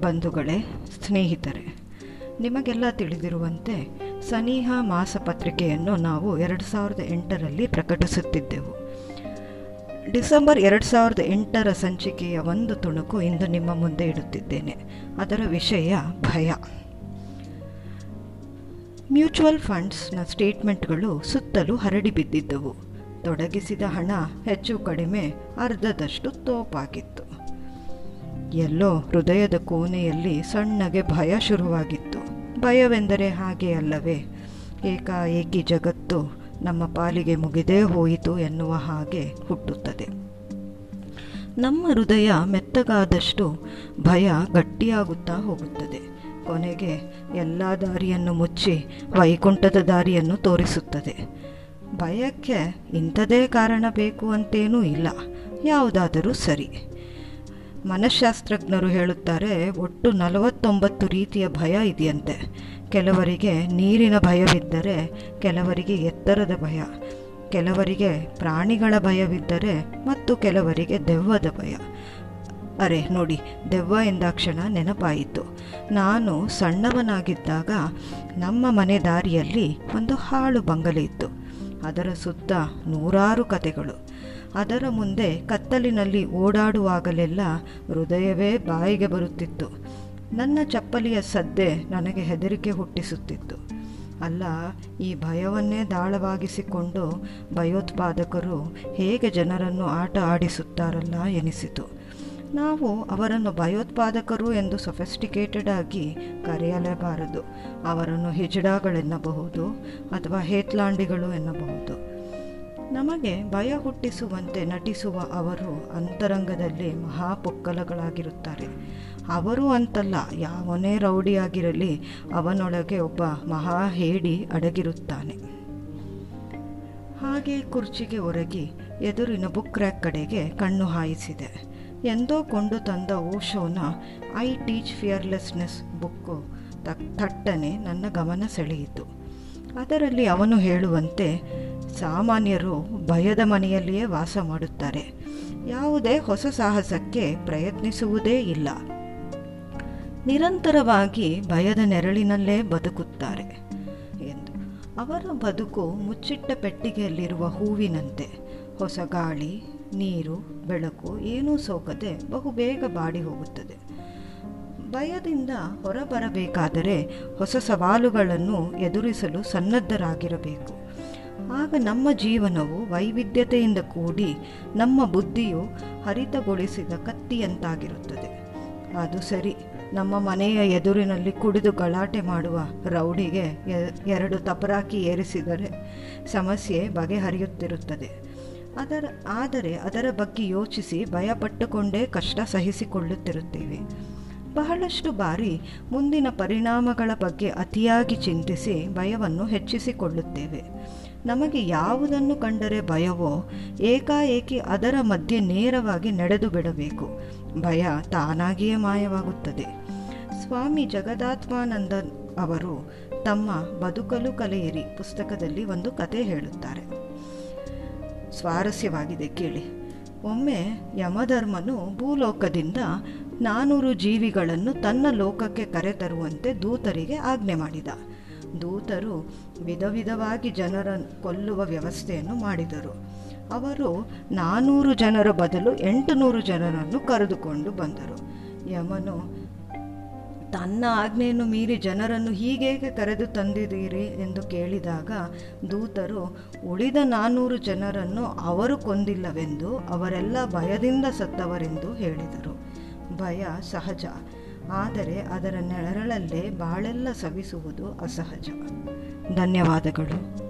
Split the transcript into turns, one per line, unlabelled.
ಬಂಧುಗಳೇ, ಸ್ನೇಹಿತರೆ. ನಿಮಗೆಲ್ಲ ತಿಳಿದಿರುವಂತೆ ಸನಿಹ ಮಾಸಪತ್ರಿಕೆಯನ್ನು ನಾವು ಎರಡು ಸಾವಿರದ ಎಂಟರಲ್ಲಿ ಪ್ರಕಟಿಸುತ್ತಿದ್ದೆವು. ಡಿಸೆಂಬರ್ ಎರಡು ಸಾವಿರದ ಎಂಟರ ಸಂಚಿಕೆಯ ಒಂದು ತುಣುಕು ಇಂದು ನಿಮ್ಮ ಮುಂದೆ ಇಡುತ್ತಿದ್ದೇನೆ. ಅದರ ವಿಷಯ ಭಯ. ಮ್ಯೂಚುವಲ್ ಫಂಡ್ಸ್ನ ಸ್ಟೇಟ್ಮೆಂಟ್ಗಳು ಸುತ್ತಲೂ ಹರಡಿ ಬಿದ್ದಿದ್ದವು. ತೊಡಗಿಸಿದ ಹಣ ಹೆಚ್ಚು ಕಡಿಮೆ ಅರ್ಧದಷ್ಟು ತೋಪಾಗಿತ್ತು. ಎಲ್ಲೋ ಹೃದಯದ ಕೋಣೆಯಲ್ಲಿ ಸಣ್ಣಗೆ ಭಯ ಶುರುವಾಗಿತ್ತು. ಭಯವೆಂದರೆ ಹಾಗೆ ಅಲ್ಲವೇ? ಏಕಾಏಕಿ ಜಗತ್ತು ನಮ್ಮ ಪಾಲಿಗೆ ಮುಗಿದೇ ಹೋಯಿತು ಎನ್ನುವ ಹಾಗೆ ಹುಟ್ಟುತ್ತದೆ. ನಮ್ಮ ಹೃದಯ ಮೆತ್ತಗಾದಷ್ಟು ಭಯ ಗಟ್ಟಿಯಾಗುತ್ತಾ ಹೋಗುತ್ತದೆ. ಕೊನೆಗೆ ಎಲ್ಲ ದಾರಿಯನ್ನು ಮುಚ್ಚಿ ವೈಕುಂಠದ ದಾರಿಯನ್ನು ತೋರಿಸುತ್ತದೆ. ಭಯಕ್ಕೆ ಇಂಥದೇ ಕಾರಣ ಬೇಕು ಅಂತೇನೂ ಇಲ್ಲ. ಯಾವುದಾದರೂ ಸರಿ. ಮನಃಶಾಸ್ತ್ರಜ್ಞರು ಹೇಳುತ್ತಾರೆ, ಒಟ್ಟು ನಲವತ್ತೊಂಬತ್ತು ರೀತಿಯ ಭಯ ಇದೆಯಂತೆ. ಕೆಲವರಿಗೆ ನೀರಿನ ಭಯವಿದ್ದರೆ ಕೆಲವರಿಗೆ ಎತ್ತರದ ಭಯ, ಕೆಲವರಿಗೆ ಪ್ರಾಣಿಗಳ ಭಯವಿದ್ದರೆ ಮತ್ತು ಕೆಲವರಿಗೆ ದೆವ್ವದ ಭಯ. ಅರೆ, ನೋಡಿ, ದೆವ್ವ ಎಂದಾಕ್ಷಣ ನೆನಪಾಯಿತು. ನಾನು ಸಣ್ಣವನಾಗಿದ್ದಾಗ ನಮ್ಮ ಮನೆ ದಾರಿಯಲ್ಲಿ ಒಂದು ಹಾಳು ಬಂಗಲೆ ಇತ್ತು. ಅದರ ಸುತ್ತ ನೂರಾರು ಕತೆಗಳು. ಅದರ ಮುಂದೆ ಕತ್ತಲಿನಲ್ಲಿ ಓಡಾಡುವಾಗಲೆಲ್ಲ ಹೃದಯವೇ ಬಾಯಿಗೆ ಬರುತ್ತಿತ್ತು. ನನ್ನ ಚಪ್ಪಲಿಯ ಸದ್ದೆ ನನಗೆ ಹೆದರಿಕೆ ಹುಟ್ಟಿಸುತ್ತಿತ್ತು. ಅಲ್ಲ, ಈ ಭಯವನ್ನೇ ದಾಳವಾಗಿಸಿಕೊಂಡು ಭಯೋತ್ಪಾದಕರು ಹೇಗೆ ಜನರನ್ನು ಆಟ ಆಡಿಸುತ್ತಾರಲ್ಲ ಎನಿಸಿತು. ನಾವು ಅವರನ್ನು ಭಯೋತ್ಪಾದಕರು ಎಂದು ಸೊಫೆಸ್ಟಿಕೇಟೆಡ್ ಆಗಿ ಕರೆಯಲೇಬಾರದು. ಅವರನ್ನು ಹಿಜಡಾಗಳೆನ್ನಬಹುದು ಅಥವಾ ಹೇತ್ಲಾಂಡಿಗಳು ಎನ್ನಬಹುದು. ನಮಗೆ ಭಯ ಹುಟ್ಟಿಸುವಂತೆ ನಟಿಸುವ ಅವರು ಅಂತರಂಗದಲ್ಲಿ ಮಹಾಪೊಕ್ಕಲಗಳಾಗಿರುತ್ತಾರೆ. ಅವರು ಅಂತಲ್ಲ, ಯಾವನೇ ರೌಡಿಯಾಗಿರಲಿ ಅವನೊಳಗೆ ಒಬ್ಬ ಮಹಾ ಹೇಡಿ ಅಡಗಿರುತ್ತಾನೆ. ಹಾಗೆ ಕುರ್ಚಿಗೆ ಒರಗಿ ಎದುರಿನ ಬುಕ್ ರ್ಯಾಕ್ ಕಡೆಗೆ ಕಣ್ಣು ಹಾಯಿಸಿದೆ. ಎಂದೋ ಕೊಂಡು ತಂದ ಓಶೋನ ಐ ಟೀಚ್ ಫಿಯರ್ಲೆಸ್ನೆಸ್ ಬುಕ್ಕು ಥಟ್ಟನೆ ನನ್ನ ಗಮನ ಸೆಳೆಯಿತು. ಅದರಲ್ಲಿ ಅವನು ಹೇಳುವಂತೆ ಸಾಮಾನ್ಯರು ಭಯದ ಮನೆಯಲ್ಲಿಯೇ ವಾಸ ಮಾಡುತ್ತಾರೆ. ಯಾವುದೇ ಹೊಸ ಸಾಹಸಕ್ಕೆ ಪ್ರಯತ್ನಿಸುವುದೇ ಇಲ್ಲ. ನಿರಂತರವಾಗಿ ಭಯದ ನೆರಳಿನಲ್ಲೇ ಬದುಕುತ್ತಾರೆ ಎಂದು. ಅವರ ಬದುಕು ಮುಚ್ಚಿಟ್ಟ ಪೆಟ್ಟಿಗೆಯಲ್ಲಿರುವ ಹೂವಿನಂತೆ. ಹೊಸ ಗಾಳಿ, ನೀರು, ಬೆಳಕು ಏನೂ ಸೋಕದೆ ಬಹುಬೇಗ ಬಾಡಿ ಹೋಗುತ್ತದೆ. ಭಯದಿಂದ ಹೊರಬರಬೇಕಾದರೆ ಹೊಸ ಸವಾಲುಗಳನ್ನು ಎದುರಿಸಲು ಸನ್ನದ್ಧರಾಗಿರಬೇಕು. ಆಗ ನಮ್ಮ ಜೀವನವು ವೈವಿಧ್ಯತೆಯಿಂದ ಕೂಡಿ ನಮ್ಮ ಬುದ್ಧಿಯು ಹರಿತಗೊಳಿಸಿದ ಕತ್ತಿಯಂತಾಗಿರುತ್ತದೆ. ಅದು ಸರಿ, ನಮ್ಮ ಮನೆಯ ಎದುರಿನಲ್ಲಿ ಕುಡಿದು ಗಲಾಟೆ ಮಾಡುವ ರೌಡಿಗೆ ಎರಡು ತಪರಾಕಿ ಏರಿಸಿದರೆ ಸಮಸ್ಯೆ ಬಗೆಹರಿಯುತ್ತಿರುತ್ತದೆ. ಅದರ ಆದರೆ ಅದರ ಬಗ್ಗೆ ಯೋಚಿಸಿ ಭಯಪಟ್ಟುಕೊಂಡೇ ಕಷ್ಟ ಸಹಿಸಿಕೊಳ್ಳುತ್ತಿರುತ್ತೇವೆ. ಬಹಳಷ್ಟು ಬಾರಿ ಮುಂದಿನ ಪರಿಣಾಮಗಳ ಬಗ್ಗೆ ಅತಿಯಾಗಿ ಚಿಂತಿಸಿ ಭಯವನ್ನು ಹೆಚ್ಚಿಸಿಕೊಳ್ಳುತ್ತೇವೆ. ನಮಗೆ ಯಾವುದನ್ನು ಕಂಡರೆ ಭಯವೋ, ಏಕಾಏಕಿ ಅದರ ಮಧ್ಯೆ ನೇರವಾಗಿ ನಡೆದು ಬಿಡಬೇಕು. ಭಯ ತಾನಾಗಿಯೇ ಮಾಯವಾಗುತ್ತದೆ. ಸ್ವಾಮಿ ಜಗದಾತ್ಮಾನಂದ ಅವರು ತಮ್ಮ ಬದುಕಲು ಕಲೆಯಿರಿ ಪುಸ್ತಕದಲ್ಲಿ ಒಂದು ಕತೆ ಹೇಳುತ್ತಾರೆ. ಸ್ವಾರಸ್ಯವಾಗಿದೆ ಕೇಳಿ. ಒಮ್ಮೆ ಯಮಧರ್ಮನು ಭೂಲೋಕದಿಂದ ನಾನೂರು ಜೀವಿಗಳನ್ನು ತನ್ನ ಲೋಕಕ್ಕೆ ಕರೆತರುವಂತೆ ದೂತರಿಗೆ ಆಜ್ಞೆ ಮಾಡಿದ. ದೂತರು ವಿಧ ವಿಧವಾಗಿ ಜನರ ಕೊಲ್ಲುವ ವ್ಯವಸ್ಥೆಯನ್ನು ಮಾಡಿದರು. ಅವರು ನಾನೂರು ಜನರ ಬದಲು ಎಂಟುನೂರು ಜನರನ್ನು ಕರೆದುಕೊಂಡು ಬಂದರು. ಯಮನು, ತನ್ನ ಆಜ್ಞೆಯನ್ನು ಮೀರಿ ಜನರನ್ನು ಹೀಗೇಗೆ ಕರೆದು ತಂದಿದ್ದೀರಿ ಎಂದು ಕೇಳಿದಾಗ ದೂತರು, ಉಳಿದ ನಾನ್ನೂರು ಜನರನ್ನು ಅವರು ಕೊಂದಿಲ್ಲವೆಂದು ಅವರೆಲ್ಲ ಭಯದಿಂದ ಸತ್ತವರೆಂದು ಹೇಳಿದರು. ಭಯ ಸಹಜ. ಆದರೆ ಅದರ ನೆರಳಲ್ಲೇ ಬಾಳೆಲ್ಲ ಸವಿಸುವುದು ಅಸಹಜ. ಧನ್ಯವಾದಗಳು.